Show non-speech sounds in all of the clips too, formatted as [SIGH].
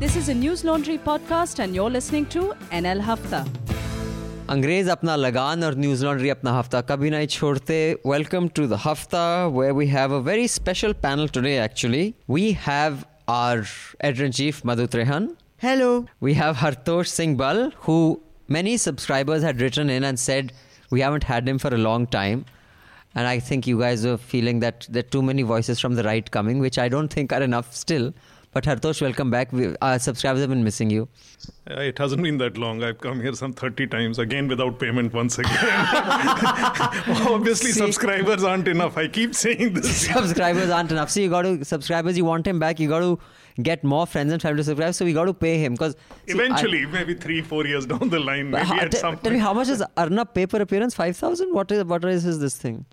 This is a News Laundry podcast, and you're listening to NL Hafta. अंग्रेज अपना लगान और न्यूज लॉन्ड्री अपना हफ्ता कभी नहीं छोड़ते welcome to the Hafta where we have a very special panel today actually we have our editor in chief Madhu Trehan Hello. we have Hartosh Singh Bal, who many subscribers had written in and said we haven't had him for a long time. And I think you guys are feeling that there are too many voices from the right coming, which I don't think are enough still. But Hartosh, welcome back. We, our subscribers have been missing you. Uh, It hasn't been that long. I've come here some 30 times, again without payment once again. [LAUGHS] Obviously, See- subscribers aren't enough. I keep saying this. [LAUGHS] subscribers aren't enough. So you got to subscribers. You want him back. You got to get more friends and family to subscribe. So we got to pay him because Eventually, maybe three, four years down the line, maybe at some tell me how much is Arnab pay per appearance? Five thousand. What is what is this thing?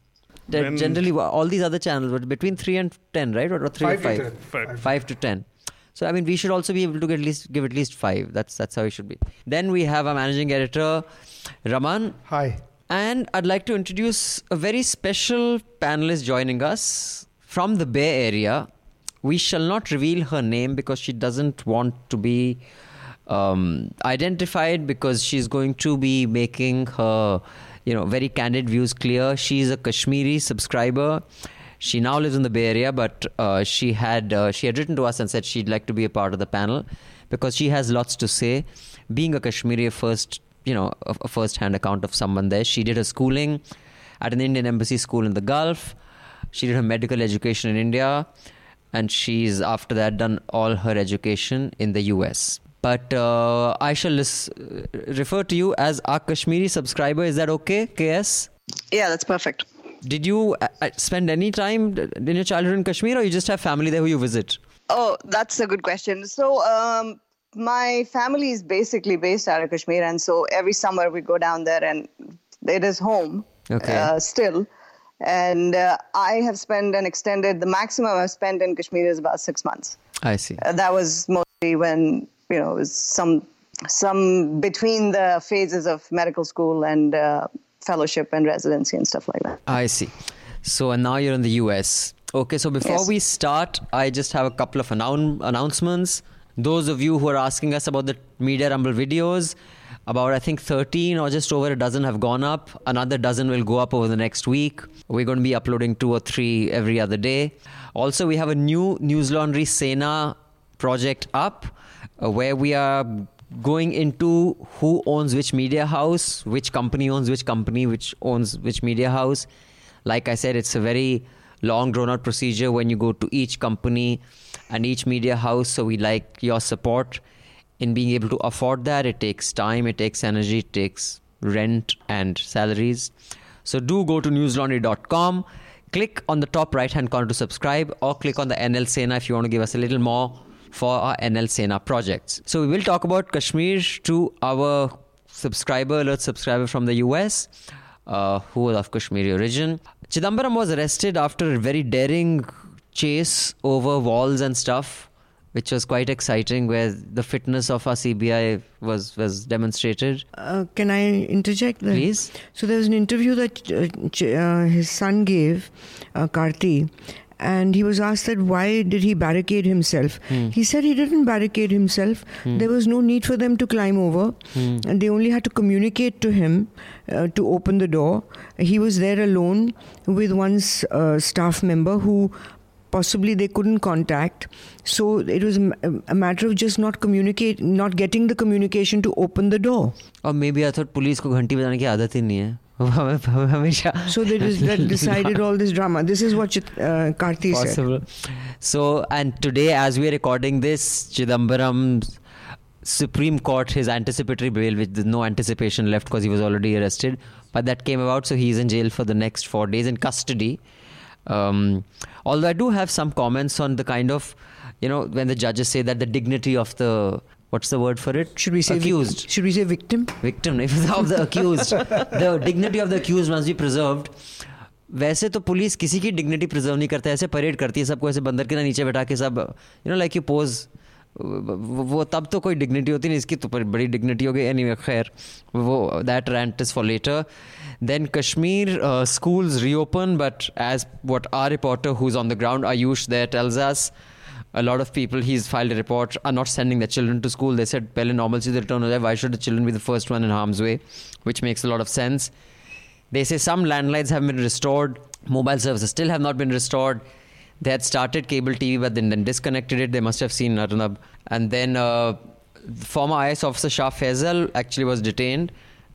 When- generally all these other channels, but between three and ten, right? Or, or three Five to to ten. Five. Five to ten. So I mean, we should also be able to get at least give at least five. That's that's how it should be. Then we have our managing editor, Raman, Hi. and I'd like to introduce a very special panelist joining us from the Bay Area. We shall not reveal her name because she doesn't want to be um, identified because she's going to be making her, you know, very candid views clear. She's a Kashmiri subscriber. She now lives in the Bay Area, but uh, she had uh, she had written to us and said she'd like to be a part of the panel because she has lots to say. Being a Kashmiri, a first you know a, a first-hand account of someone there. She did her schooling at an Indian embassy school in the Gulf. She did her medical education in India, and she's after that done all her education in the US. But uh, I shall lis- refer to you as our Kashmiri subscriber. Is that okay, KS? Yeah, that's perfect. Did you uh, uh, spend any time in your childhood in Kashmir, or you just have family there who you visit? Oh, that's a good question. So, um, my family is basically based out of Kashmir, and so every summer we go down there, and it is home Okay. uh, still. And uh, I have spent an extended, the maximum I've spent in Kashmir is about six months. I see. Uh, that was mostly when you know it was some some between the phases of medical school and uh, fellowship and residency and stuff like that. I see. So, and now you're in the US. Okay, so before Yes. we start, I just have a couple of announ- announcements. Those of you who are asking us about the Media Rumble videos, about I think 13 or just over a dozen have gone up. Another dozen will go up over the next week. We're going to be uploading two or three every other day. Also, we have a new News Laundry Sena project up uh, where we are going into who owns which media house, which company owns which company, which owns which media house. Like I said, it's a very long drawn out procedure when you go to each company and each media house. So we like your support in being able to afford that. It takes time, it takes energy, it takes rent and salaries. So do go to newslaundry.com, click on the top right hand corner to subscribe, or click on the NL Sena if you want to give us a little more for our NL Sena projects. So we will talk about Kashmir to our subscriber, alert subscriber from the US, uh, who was of Kashmiri origin. Chidambaram was arrested after a very daring chase over walls and stuff, which was quite exciting, where the fitness of our CBI was was demonstrated. Uh, can I interject? Please. So there was an interview that uh, uh, his son gave, uh, Karti, and he was asked that why did he barricade himself? Mm. he said he didn't barricade himself. Mm. there was no need for them to climb over. Mm. and they only had to communicate to him uh, to open the door. He was there alone with one uh, staff member who possibly they couldn't contact. So it was a matter of just not communicate not getting the communication to open the door. Or maybe i thought police ko ghanti bajane ki aadat hi nahi hai. So they just [LAUGHS] decided all this drama. This is what Chit- uh, said. So, and today, as we are recording this, Chidambaram's Supreme Court, his anticipatory bail, with no anticipation left because he was already arrested, but that came about, so he's in jail for the next four days in custody. Um, although I do have some comments on the kind of, you know, when the judges say that the dignity of the what's the word for it? Should we say vic- accused? should we say victim? victim नहीं of the [LAUGHS] accused the dignity of the accused must be preserved वैसे तो police किसी की dignity preserve नहीं करता है ऐसे parade करती है सबको ऐसे बंदर के ना नीचे बैठा के सब you know like you pose वो तब तो कोई डिग्निटी होती नहीं इसकी तो बड़ी डिग्निटी हो गई एनी खैर वो that rent is for later then Kashmir schools reopen but as what our reporter who is on the ground Ayush there tells us a lot of people, he's filed a report, are not sending their children to school. They said, Pele normalcy the return Why should the children be the first one in harm's way? Which makes a lot of sense. They say some landlines have been restored, mobile services still have not been restored. They had started cable TV, but then, then disconnected it. They must have seen Arnab. And then uh, former IS officer Shah Faisal actually was detained.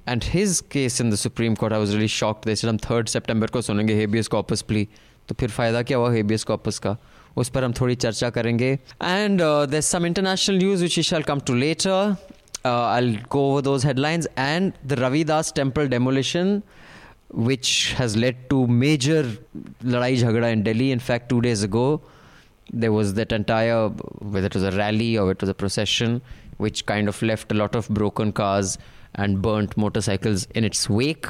And his case in the Supreme Court, I was really shocked. They said हम third सितंबर को सुनेंगे habeas corpus plea. तो फिर फ़ायदा क्या हुआ habeas corpus का उस पर हम थोड़ी चर्चा करेंगे and there's some international news which we shall come to later. Uh, I'll go over those headlines and the Ravi Das temple demolition which has led to major ladai jhagda in Delhi. In fact, two days ago, there was that entire, whether it was a rally or it was a procession, which kind of left a lot of broken cars and burnt motorcycles in its wake.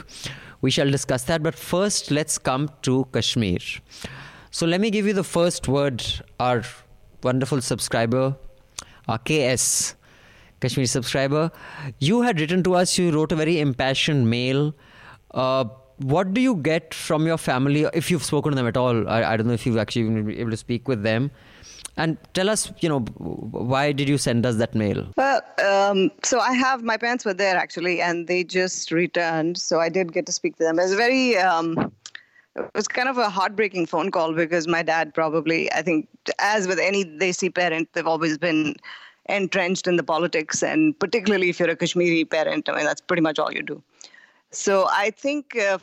We shall discuss that, but first, let's come to Kashmir. So, let me give you the first word. Our wonderful subscriber, our KS, Kashmir subscriber, you had written to us, you wrote a very impassioned mail. Uh, what do you get from your family if you've spoken to them at all? I, I don't know if you've actually been able to speak with them. And tell us, you know, why did you send us that mail? Well, um, so I have my parents were there actually, and they just returned. So I did get to speak to them. It was very, um, it was kind of a heartbreaking phone call because my dad probably, I think, as with any Desi parent, they've always been entrenched in the politics, and particularly if you're a Kashmiri parent, I mean, that's pretty much all you do. So I think uh,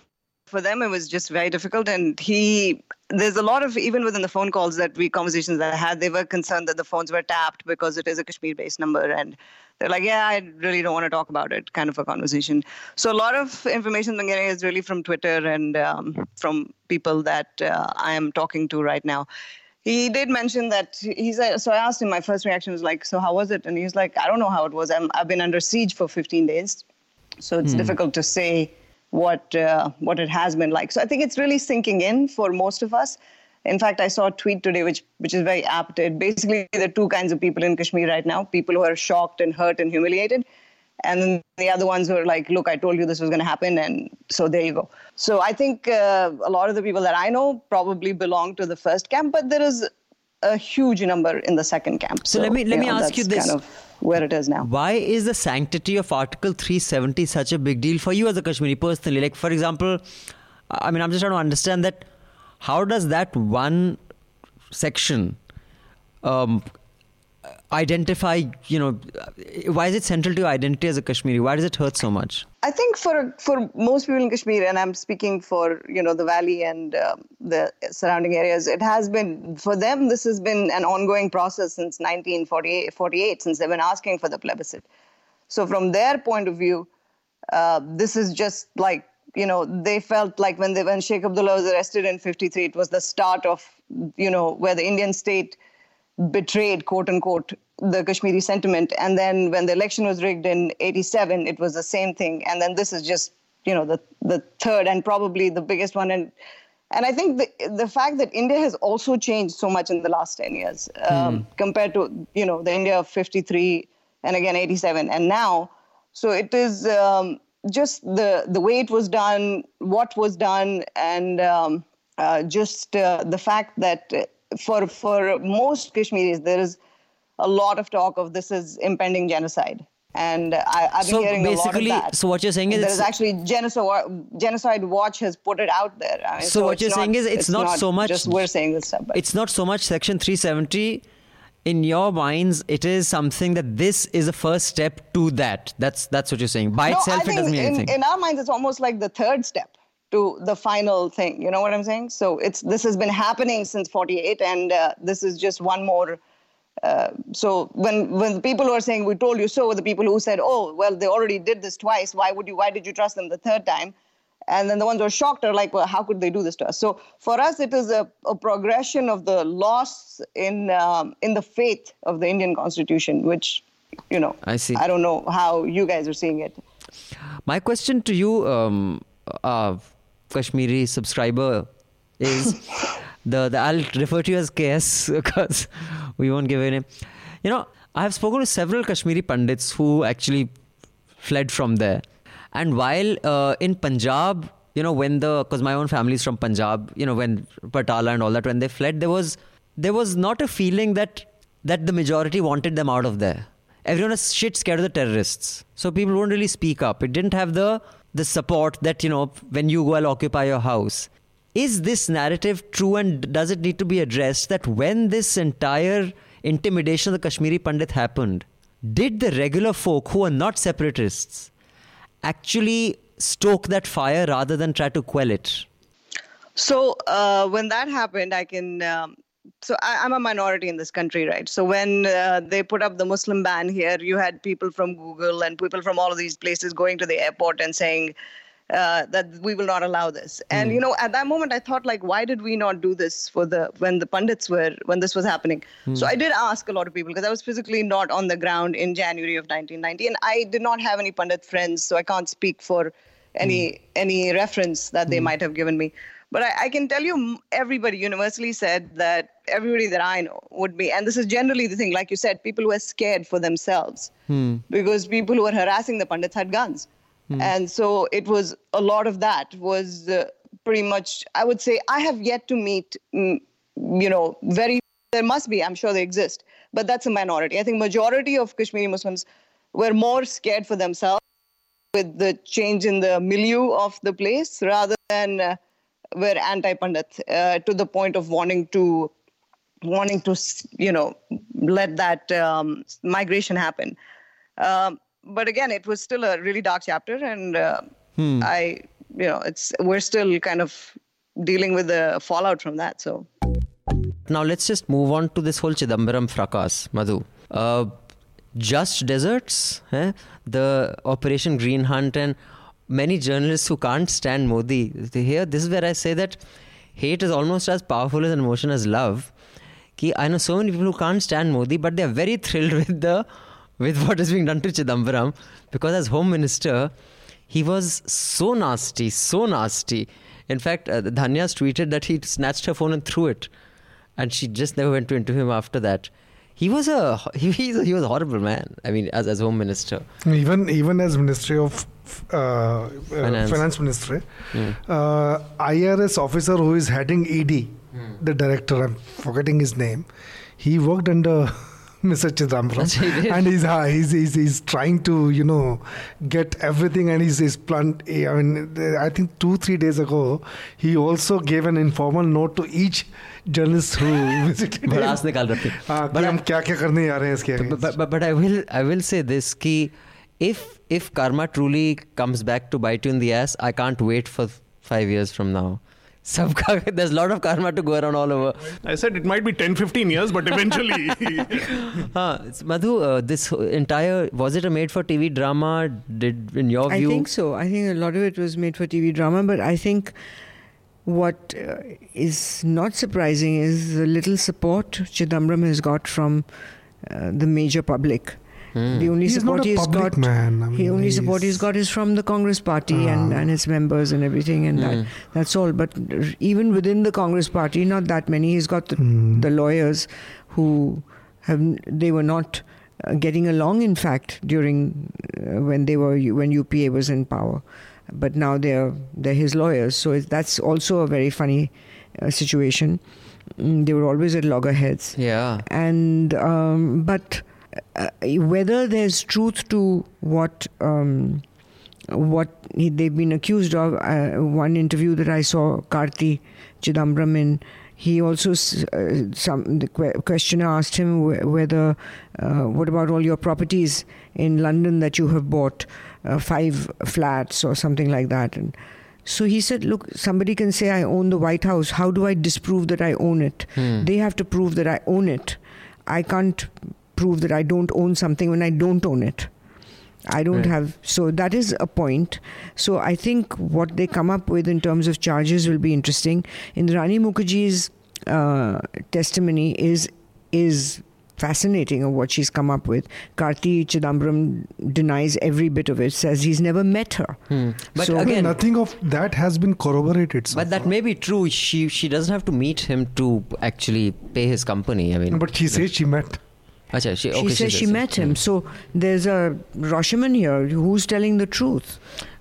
for them it was just very difficult. And he, there's a lot of even within the phone calls that we conversations that I had, they were concerned that the phones were tapped because it is a Kashmir-based number, and they're like, yeah, I really don't want to talk about it, kind of a conversation. So a lot of information I'm getting is really from Twitter and um, from people that uh, I am talking to right now. He did mention that he said. So I asked him. My first reaction was like, "So how was it?" And he's like, "I don't know how it was. I'm, I've been under siege for 15 days." So it's mm. difficult to say what uh, what it has been like. So I think it's really sinking in for most of us. In fact, I saw a tweet today which which is very apt. It basically there are two kinds of people in Kashmir right now: people who are shocked and hurt and humiliated, and then the other ones who are like, "Look, I told you this was going to happen," and so there you go. So I think uh, a lot of the people that I know probably belong to the first camp, but there is a huge number in the second camp. So, so let me let me know, ask you this. Kind of, where it is now. Why is the sanctity of Article 370 such a big deal for you as a Kashmiri personally? Like, for example, I mean, I'm just trying to understand that how does that one section um, identify, you know, why is it central to your identity as a Kashmiri? Why does it hurt so much? I think for for most people in Kashmir, and I'm speaking for you know the valley and um, the surrounding areas, it has been for them. This has been an ongoing process since 1948, 48, since they've been asking for the plebiscite. So from their point of view, uh, this is just like you know they felt like when they when Sheikh Abdullah was arrested in 53, it was the start of you know where the Indian state betrayed, quote unquote, the Kashmiri sentiment. And then when the election was rigged in 87, it was the same thing. And then this is just, you know, the, the third and probably the biggest one. And and I think the, the fact that India has also changed so much in the last 10 years um, mm. compared to, you know, the India of 53 and again 87 and now. So it is um, just the, the way it was done, what was done, and um, uh, just uh, the fact that for for most Kashmiris, there is a lot of talk of this is impending genocide. And I, have been so hearing a lot of that. So what you're saying is there's actually genocide. Genocide Watch has put it out there. I mean, so, so, what you're not, saying is it's, it's not, not, so much. Just we're saying this stuff. But. It's not so much Section 370. In your minds, it is something that this is a first step to that. That's that's what you're saying. By no, itself, it doesn't mean in, anything. In our minds, it's almost like the third step to the final thing. You know what I'm saying? So it's this has been happening since 48, and uh, this is just one more. Uh, so when when the people who are saying we told you so, were the people who said, oh well, they already did this twice. Why would you? Why did you trust them the third time? And then the ones who are shocked are like, well, how could they do this to us? So for us, it is a, a progression of the loss in um, in the faith of the Indian Constitution, which you know, I see. I don't know how you guys are seeing it. My question to you, um, uh, Kashmiri subscriber is [LAUGHS] the, the I'll refer to you as KS because we won't give a name. You know, I have spoken to several Kashmiri Pandits who actually fled from there. And while uh, in Punjab, you know, when the because my own family is from Punjab, you know, when Patala and all that, when they fled, there was there was not a feeling that that the majority wanted them out of there. Everyone was shit scared of the terrorists. So people won't really speak up. It didn't have the the support that, you know, when you go, I'll occupy your house. Is this narrative true and does it need to be addressed that when this entire intimidation of the Kashmiri Pandit happened, did the regular folk who are not separatists actually stoke that fire rather than try to quell it? So uh, when that happened, I can. Um, so I, am a minority in this country, right? So when uh, they put up the Muslim ban here, you had people from Google and people from all of these places going to the airport and saying uh, that we will not allow this. And mm. you know, at that moment, I thought like, why did we not do this for the when the pundits were when this was happening? Mm. So I did ask a lot of people because I was physically not on the ground in January of 1990, and I did not have any pundit friends, so I can't speak for any mm. any reference that they hmm. might have given me. But I, I, can tell you, everybody universally said that everybody that I know would be, and this is generally the thing, like you said, people who are scared for themselves hmm. because people who were harassing the pundits had guns. Hmm. And so it was a lot of that was uh, pretty much, I would say, I have yet to meet, you know, very, there must be, I'm sure they exist, but that's a minority. I think majority of Kashmiri Muslims were more scared for themselves with the change in the milieu of the place rather than. Uh, were anti-pandit uh, to the point of wanting to wanting to you know let that um, migration happen. Um, but again, it was still a really dark chapter, and uh, hmm. I you know it's we're still kind of dealing with the fallout from that. So now let's just move on to this whole Chidambaram fracas, Madhu. Uh, just deserts, eh? the Operation Green Hunt, and many journalists who can't stand Modi, hear this is where I say that hate is almost as powerful as an emotion as love. Ki I know so many people who can't stand Modi, but they are very [LAUGHS] thrilled with the with what is being done to Chidambaram because as Home Minister, he was so nasty, so nasty. In fact, uh, Dhanya's tweeted that he snatched her phone and threw it, and she just never went to interview him after that he was a [LAUGHS] he, he was a horrible man. I mean, as as home minister, even even as Ministry of uh, uh, finance. finance. ministry, mm. uh, IRS officer who is heading ED, mm. the director, I'm forgetting his name. He worked under [LAUGHS] Mr. Chidambaram, and he's, uh, he's, he's he's trying to you know get everything, and he's he's planned. I mean, I think two three days ago, he also gave an informal note to each journalist who [LAUGHS] visited him. निकाल रहे थे. but हम क्या क्या करने जा रहे हैं इसके but, but, but I will I will say this कि if if karma truly comes back to bite you in the ass, I can't wait for five years from now. Sabka, [LAUGHS] there's a lot of karma to go around all over. I said it might be 10, 15 years, but eventually. [LAUGHS] huh, Madhu, uh, this entire, was it a made for TV drama? Did, in your view? I think so. I think a lot of it was made for TV drama, but I think what uh, is not surprising is the little support Chidambaram has got from uh, the major public. Mm. The only he's support he's got, man. I mean, the only support he's got is from the Congress party uh, and, and its members and everything, and mm. that, hmm. that's all. But even within the Congress party, not that many. He's got the, mm. the lawyers who have they were not uh, getting along. In fact, during uh, when they were when UPA was in power, but now they're they're his lawyers. So that's also a very funny uh, situation. Mm, they were always at loggerheads. Yeah, and um, but uh, whether there's truth to what um, what they've been accused of. Uh, one interview that I saw Karti Chidambaram in, he also uh, some the questioner asked him whether uh, what about all your properties in London that you have bought, uh, five flats or something like that, and. So he said, Look, somebody can say I own the White House. How do I disprove that I own it? Hmm. They have to prove that I own it. I can't prove that I don't own something when I don't own it. I don't right. have. So that is a point. So I think what they come up with in terms of charges will be interesting. Indrani Mukerjea's uh, testimony is is fascinating of what she's come up with. Karti Chidambaram denies every bit of it, says he's never met her. Hmm. But so again, nothing of that has been corroborated. So but far. that may be true. She she doesn't have to meet him to actually pay his company. I mean, but she says she met. Achha, she, okay, she says she, she met him. So there's a Rashomon here who's telling the truth.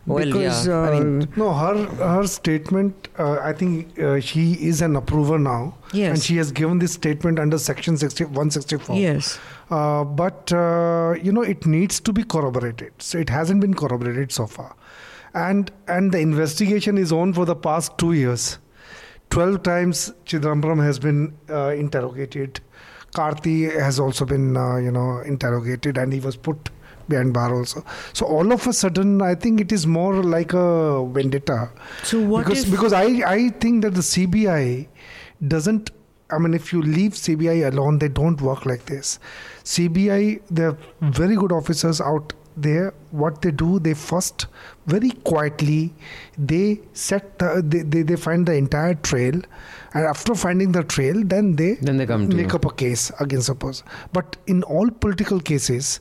Well, because yeah. I mean, uh, No, her her statement. Uh, I think uh, she is an approver now, Yes. and she has given this statement under Section 60, 164. yes, Uh, but uh, you know, it needs to be corroborated. So it hasn't been corroborated so far, and and the investigation is on for the past two years. Twelve times Chidambaram has been uh, interrogated. Karti has also been uh, you know interrogated, and he was put behind bar also. So all of a sudden, I think it is more like a vendetta. So what because if- because I I think that the CBI doesn't. I mean, if you leave CBI alone, they don't work like this. CBI, they're very good officers out there. What they do, they first very quietly they set the, they, they they find the entire trail, and after finding the trail, then they Then they come to make you. up a case against a person. But in all political cases,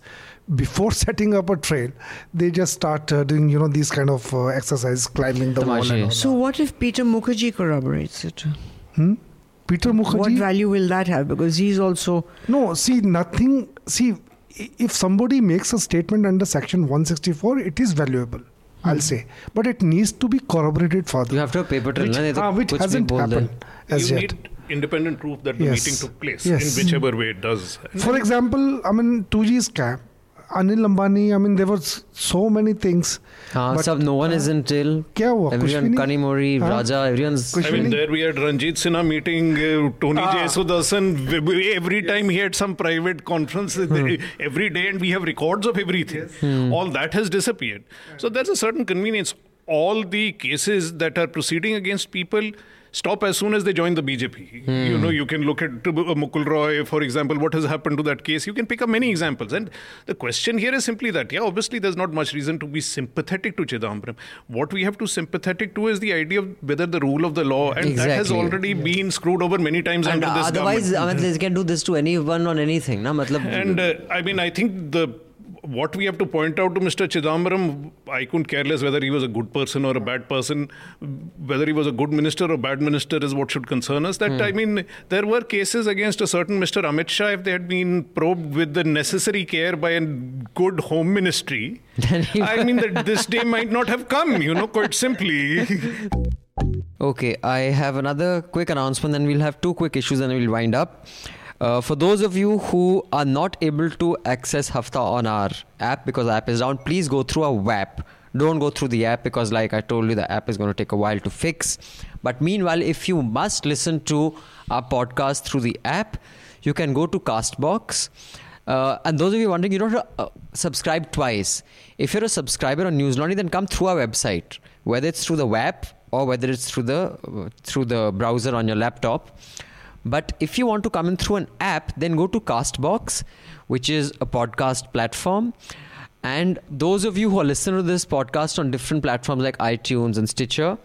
before [LAUGHS] setting up a trail, they just start uh, doing you know these kind of uh, exercises, climbing the wall. And Tamashi. all so what if Peter Mukerjea corroborates it? Hmm? Peter Mukerjea. What value will that have? Because he's also no, see, nothing. See, if somebody makes a statement under Section 164, it is valuable, I'll hmm. say. But it needs to be corroborated further. You have to have paper trail, which, uh, which hasn't happened as you yet. Need independent proof that the yes. meeting took place yes. in whichever way it does. For example, I mean, 2G scam Anil Ambani. I mean, there were so many things. Uh, sab, no one is in till. Kya hua? Everyone, Kanimori, Raja, everyone's. I mean, there we had Ranjit Sinha meeting uh, Tony ah. Every time he had some private conference hmm. every day, and we have records of everything. Yes. Hmm. All that has disappeared. So there's a certain convenience. All the cases that are proceeding against people stop as soon as they join the BJP. Hmm. You know, you can look at uh, Mukul Roy, for example, what has happened to that case. You can pick up many examples. And the question here is simply that, yeah, obviously there's not much reason to be sympathetic to Chidambaram. What we have to sympathetic to is the idea of whether the rule of the law, and exactly. that has already yeah. been screwed over many times and under this otherwise, government. Otherwise, I mean, they can do this to anyone on anything. Na? Matlab, and uh, I mean, I think the what we have to point out to Mr. Chidambaram, I couldn't care less whether he was a good person or a bad person, whether he was a good minister or bad minister is what should concern us. That I hmm. mean, there were cases against a certain Mr. Amit Shah if they had been probed with the necessary care by a good home ministry. I mean, that this day might not have come. You know, quite simply. [LAUGHS] Okay, I have another quick announcement, then we'll have two quick issues and we'll wind up. Uh, for those of you who are not able to access Hafta on our app because the app is down, please go through our WAP. Don't go through the app because, like I told you, the app is going to take a while to fix. But meanwhile, if you must listen to our podcast through the app, you can go to Castbox. Uh, and those of you wondering, you don't have to uh, subscribe twice. If you're a subscriber on News then come through our website, whether it's through the WAP or whether it's through the uh, through the browser on your laptop. But if you want to come in through an app, then go to Castbox, which is a podcast platform. And those of you who are listening to this podcast on different platforms like iTunes and Stitcher,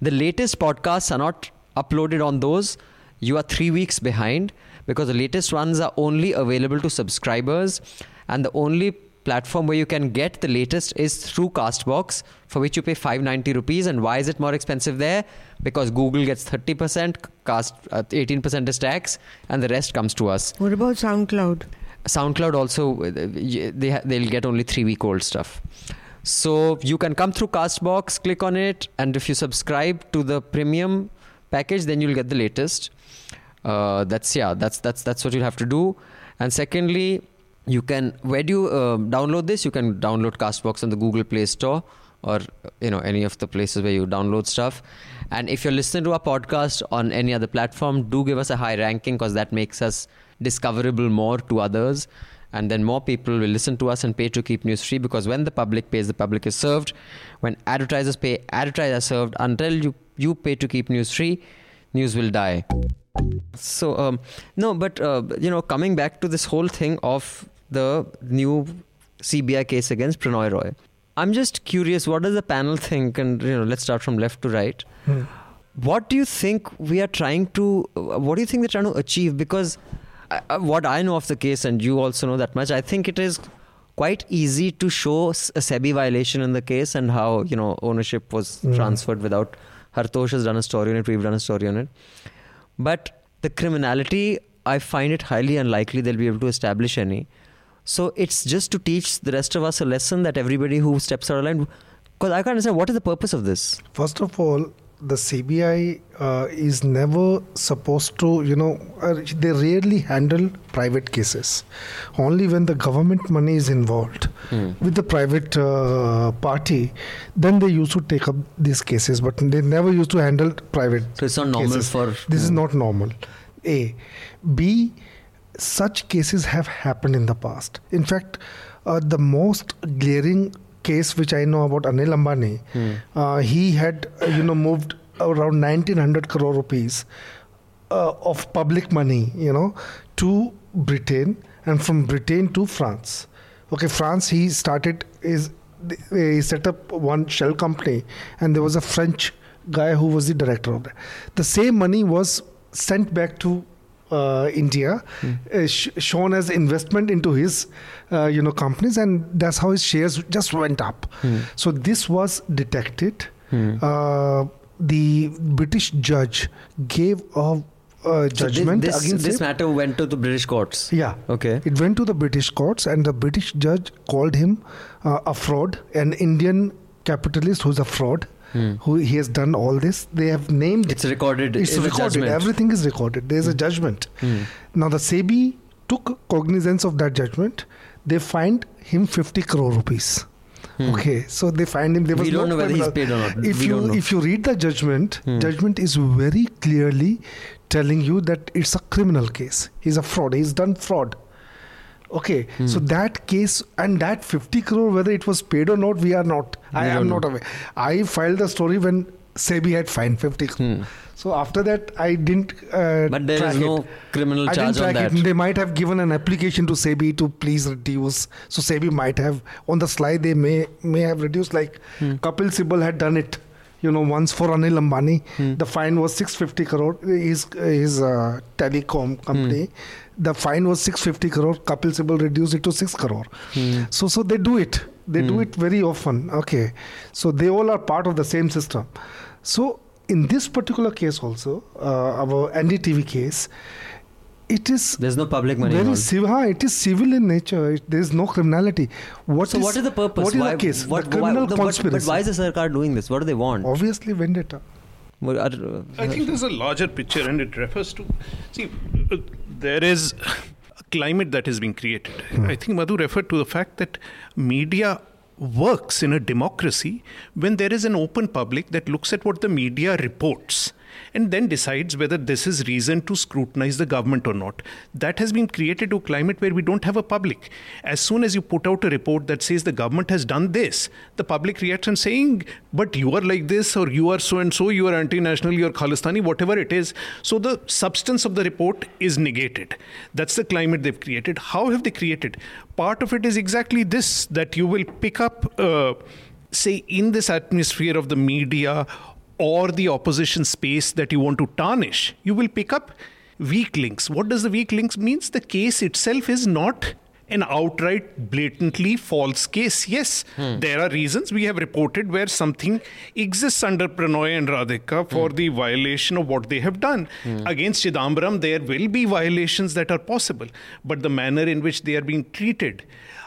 the latest podcasts are not uploaded on those. You are three weeks behind because the latest ones are only available to subscribers. And the only platform where you can get the latest is through Castbox, for which you pay 590 rupees. And why is it more expensive there? Because Google gets 30%, Cast uh, 18% is tax, and the rest comes to us. what about SoundCloud? SoundCloud also uh, they they'll get only three week old stuff. So you can come through Castbox, click on it, and if you subscribe to the premium package, then you'll get the latest. Uh, that's yeah, that's that's that's what you'll have to do. And secondly, you can where do you uh, download this? You can download Castbox on the Google Play Store or you know any of the places where you download stuff. And if you're listening to our podcast on any other platform, do give us a high ranking because that makes us discoverable more to others. And then more people will listen to us and pay to keep news free because when the public pays, the public is served. When advertisers pay, advertisers are served. Until you, you pay to keep news free, news will die. So um, no, but uh, you know, coming back to this whole thing of the new CBI case against Pranoy Roy, I'm just curious. What does the panel think? And you know, let's start from left to right. What do you think we are trying to? What do you think they're trying to achieve? Because uh, uh, what I know of the case, and you also know that much, I think it is quite easy to show a SEBI violation in the case and how you know ownership was transferred without. Hartosh has done a story on it. We've done a story on it. But the criminality, I find it highly unlikely they'll be able to establish any. So it's just to teach the rest of us a lesson that everybody who steps out of line, Because I can't understand what is the purpose of this. First of all, the CBI uh, is never supposed to, you know, uh, they rarely handle private cases. Only when the government money is involved Hmm. with the private uh, party, then they used to take up these cases, but they never used to handle private. So it's not normal cases. for- This is Hmm. not normal. A. B. Such cases have happened in the past. In fact, uh, the most glaring case which I know about Anil Ambani, uh, he had uh, you know moved around 1900 crore rupees uh, of public money, you know, to Britain and from Britain to France. Okay, France, he started his he set up one shell company, and there was a French guy who was the director of that. The same money was sent back to uh, India, uh, sh- shown as investment into his, uh, you know, companies, and that's how his shares just went up. So this was detected. Uh, the British judge gave a, a So judgment this, this, against this him. matter went to the British courts. Yeah. Okay. It went to the British courts, and the British judge called him uh, a fraud, an Indian capitalist who's a fraud. Who he has done all this? They have named. Hmm. It's recorded It's recorded. judgment. Hmm. Everything is recorded. There's a judgment. Now the SEBI took cognizance of that judgment. They fined him 50 crore rupees. Okay, so they find him. There Hmm. We was don't no know whether he's paid or not. If We you if you read the judgment, Hmm. judgment is very clearly telling you that it's a criminal case. He's a fraud. He's done fraud. Okay, Hmm. so that case and that 50 crore, whether it was paid or not, we are not. I am don't aware. I filed the story when SEBI had fined 50 crore. So after that, I didn't. Uh, Hmm. But there is no it. criminal I charge on that. it. They might have given an application to SEBI to please reduce. So SEBI might have on the slide they may may have reduced. Like Hmm. Kapil Sibal had done it. You know, once for Anil Ambani, Hmm. the fine was 650 crore. His his uh, telecom company, Hmm. The fine was 650 crore. Kapil Sibal reduced it to 6 crore. Hmm. So so they do it. They do it very often. Okay, so they all are part of the same system. So in this particular case also, uh, our NDTV case, it is There's no public money very civil. It is civil in nature. It, there is no criminality. What So what is the purpose? What is why, the case? What, the criminal why, the- but- conspiracy. But, why is the Sarkar doing this? What do they want? Obviously vendetta. I think there's a larger picture, and it refers to see, there is a climate that is being created. Hmm. I think Madhu referred to the fact that media works in a democracy when there is an open public that looks at what the media reports and then decides whether this is reason to scrutinize the government or not. That has been created to a climate where we don't have a public. As soon as you put out a report that says the government has done this, the public reacts and saying, but you are like this, or you are so and so, you are anti national, you are Khalistani, whatever it is. So the substance of the report is negated. That's the climate they've created. How have they created? Part of it is exactly this that you will pick up, uh, say, in this atmosphere of the media or the opposition space that you want to tarnish, you will pick up weak links. What does the weak links means? The case itself is not an outright blatantly false case. Yes, hmm. there are reasons we have reported where something exists under Pranoy and Radhika hmm. for the violation of what they have done. Hmm. Against Chidambaram, there will be violations that are possible, but the manner in which they are being treated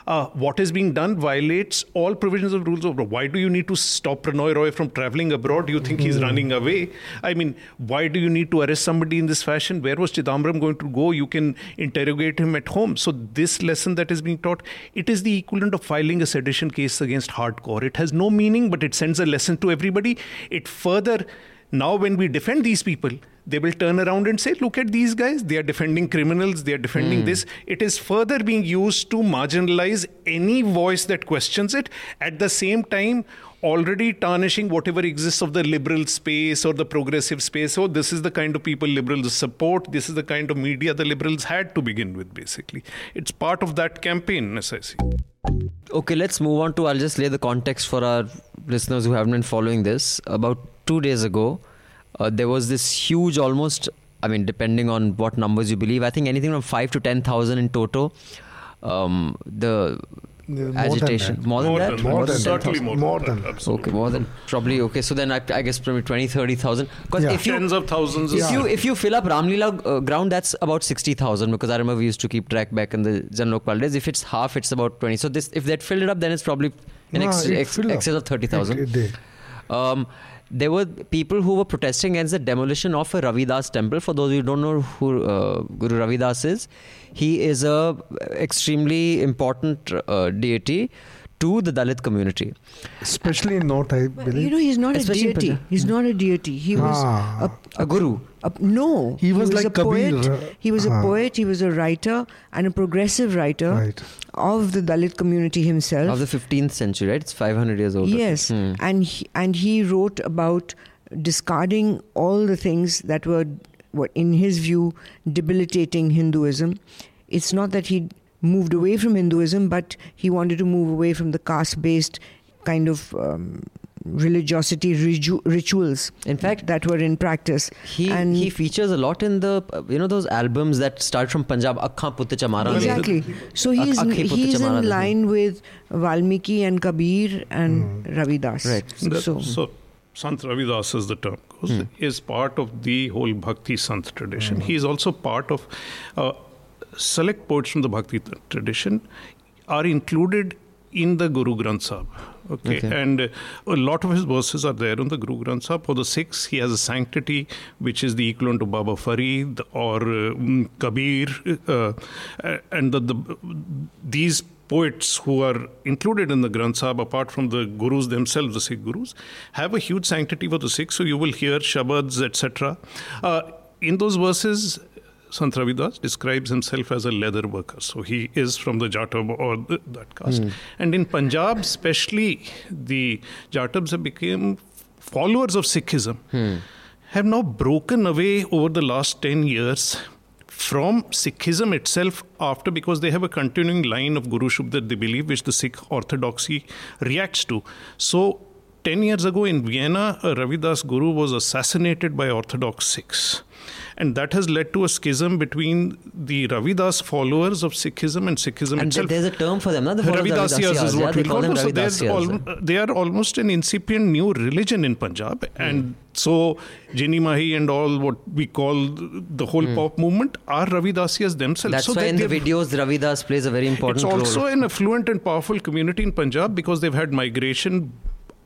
uh, what is being done violates all provisions of rules of law. Why do you need to stop Pranoy Roy from traveling abroad? Do you think he's running away? I mean, why do you need to arrest somebody in this fashion? Where was Chidambaram going to go? You can interrogate him at home. So this lesson that is being taught, it is the equivalent of filing a sedition case against hardcore. It has no meaning, but it sends a lesson to everybody. It further now when we defend these people they will turn around and say look at these guys. They are defending criminals. They are defending hmm. this. It is further being used to marginalize any voice that questions it. At the same time already tarnishing whatever exists of the liberal space or the progressive space. So this is the kind of people liberals support. This is the kind of media the liberals had to begin with basically. It's part of that campaign as i see. Okay, let's move on to. I'll just lay the context for our listeners who haven't been following this. About two days ago, uh, there was this huge, almost, I mean, depending on what numbers you believe, I think anything from 5 to 10,000 in total. Um, the More agitation? Than more than More that? than More that. than Certainly that. more, More than than that. Absolutely. Okay, more than probably okay. So then I, I guess probably 20, 30,000. Because Yeah. if you Tens of thousands. if of- you if you fill up Ramlila uh, ground, that's about sixty thousand. Because I remember we used to keep track back in the Jan Lokpal days. If it's half, it's about twenty. So this if they'd filled it up, then it's probably in No, ex- it ex- excess of thirty thousand. It- it did. Um, there were people who were protesting against the demolition of a Ravidas temple. For those who don't know who uh, Guru Ravidas is, he is a extremely important uh, deity to the Dalit community. Especially in North, I But, believe. you know, he's not Especially a deity. He's not a deity. He was Ah. a, A guru. a, no. He was like a poet. He was a Ah. poet. He was a writer and a progressive writer Right. of the Dalit community himself. Of the 15th century, right? It's 500 years old. Yes, Hmm. and he, and he wrote about discarding all the things that were, what in his view, debilitating Hinduism. It's not that he moved away from Hinduism, but he wanted to move away from the caste-based kind of um, religiosity ritu- rituals. In fact, that were in practice. He and he features a lot in the you know those albums that start from Punjab Akkha Putte Chamara. Exactly. So Ak- he's Akhe Putte he's in line with Valmiki and Kabir and Ravidas. Right. That- So, so, Sant Ravidas, as the term goes, Hmm. is part of the whole Bhakti Sant tradition. He is also part of uh, select poets from the Bhakti tradition are included in the Guru Granth Sahib. Okay. Okay. and uh, a lot of his verses are there on the Guru Granth Sahib. For the Sikhs, he has a sanctity which is the equivalent to Baba Farid or uh, mm, Kabir, uh, uh, and the, the these poets who are included in the Granth Sahib, apart from the gurus themselves, the Sikh gurus, have a huge sanctity for the Sikhs. So you will hear shabads, etc. Uh, in those verses, Sant Ravidas describes himself as a leather worker. So he is from the Jatav or the, that caste. Hmm. And in Punjab, especially, the Jatavs have become followers of Sikhism, hmm. have now broken away over the last 10 years from Sikhism itself after because they have a continuing line of Guruship that they believe which the Sikh orthodoxy reacts to. So 10 years ago in Vienna, a Ravidas Guru was assassinated by Orthodox Sikhs. And that has led to a schism between the Ravidas followers of Sikhism and Sikhism And itself. there's a term for them, no? The of Ravidasyas is Ravidasyas, yeah, what we call them. So al- they are almost an incipient new religion in Punjab, and so Ginni Mahi and all what we call the whole hmm. pop movement are Ravidasyas themselves. That's so why that in the videos Ravidas plays a very important role. it's role. also an affluent and powerful community in Punjab because they've had migration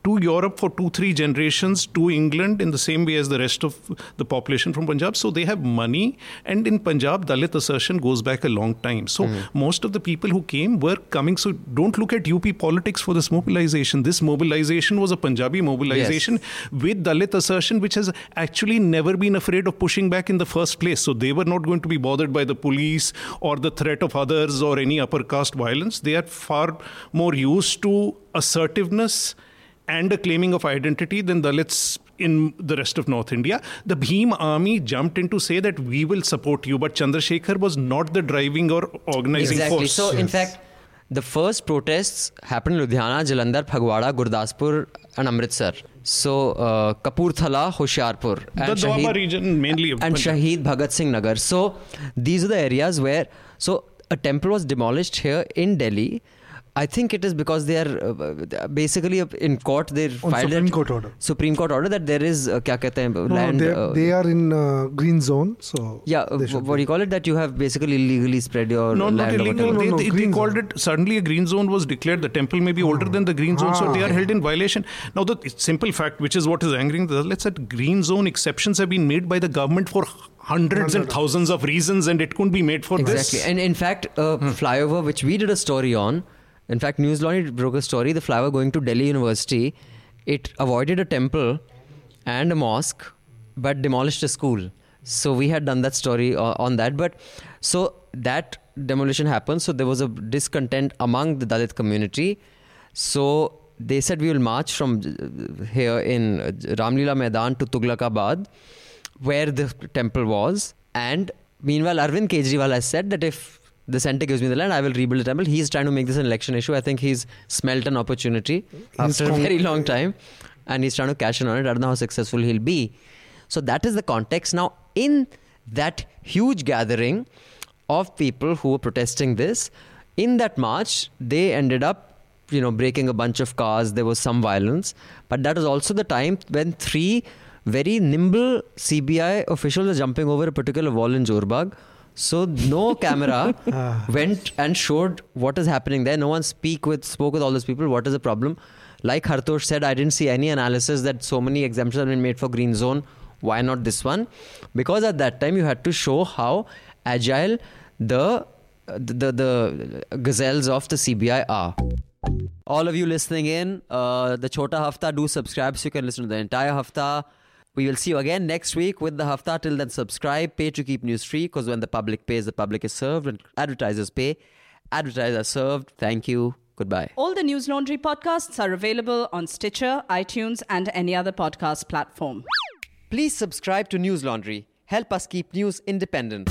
to Europe for two, three generations, to England in the same way as the rest of the population from Punjab. So they have money. And in Punjab, Dalit assertion goes back a long time. So hmm. most of the people who came were coming. So don't look at UP politics for this mobilization. This mobilization was a Punjabi mobilization with Dalit assertion, which has actually never been afraid of pushing back in the first place. So they were not going to be bothered by the police or the threat of others or any upper caste violence. They are far more used to assertiveness and a claiming of identity than Dalits in the rest of North India. The Bhim army jumped in to say that we will support you, but Chandrasekhar was not the driving or organizing exactly. force. So in fact, the first protests happened in Ludhiana, Jalandhar, Phagwara, Gurdaspur, and Amritsar. So uh, Kapurthala, Hoshiarpur, the and Doaba Shahid, region mainly of and Punjab. Shahid Bhagat Singh Nagar. So these are the areas where so a temple was demolished here in Delhi. I think it is because they are uh, basically uh, in court. They filed Supreme Court order. Supreme Court order that there is uh, kya kehte no. They, uh, they are in uh, green zone, so yeah. Uh, what do you call it? That you have basically illegally spread your no, land not illegal. They, no, they, they called it suddenly a green zone was declared. The temple may be older oh. than the green zone, ah. so they are held in violation. Now the simple fact, which is what is angering the let's say green zone exceptions have been made by the government for hundreds and thousands of reasons, and it couldn't be made for exactly. this. Exactly, and in fact, hmm. flyover which we did a story on in fact, News Laundry broke a story, the flower going to Delhi University, it avoided a temple and a mosque, but demolished a school. So we had done that story o- on that. But so that demolition happened. So there was a discontent among the Dalit community. So they said we will march from uh, here in uh, Ramlila Maidan to Tughlakabad, where the temple was. And meanwhile, Arvind Kejriwal has said that if the center gives me the land, I will rebuild the temple. He's trying to make this an election issue. I think he's smelt an opportunity after a very long time, and he's trying to cash in on it. I don't know how successful he'll be. So that is the context. Now, in that huge gathering of people who were protesting this, In that march, they ended up, you know, breaking a bunch of cars. There was some violence, but that was also the time when three very nimble CBI officials were jumping over a particular wall in Jor Bagh. So no [LAUGHS] camera went and showed what is happening there. No one speak with spoke with all those people. What is the problem? Like Hartosh said, I didn't see any analysis that so many exemptions have been made for green zone. Why not this one? Because at that time you had to show how agile the the, the gazelles of the CBI are. All of you listening in, uh, the Chota Hafta, do subscribe so you can listen to the entire Hafta. We will see you again next week with the Hafta. Till then, subscribe, pay to keep news free because when the public pays, the public is served. When advertisers pay, advertisers are served. Thank you. Goodbye. All the Newslaundry podcasts are available on Stitcher, iTunes, and any other podcast platform. Please subscribe to Newslaundry. Help us keep news independent.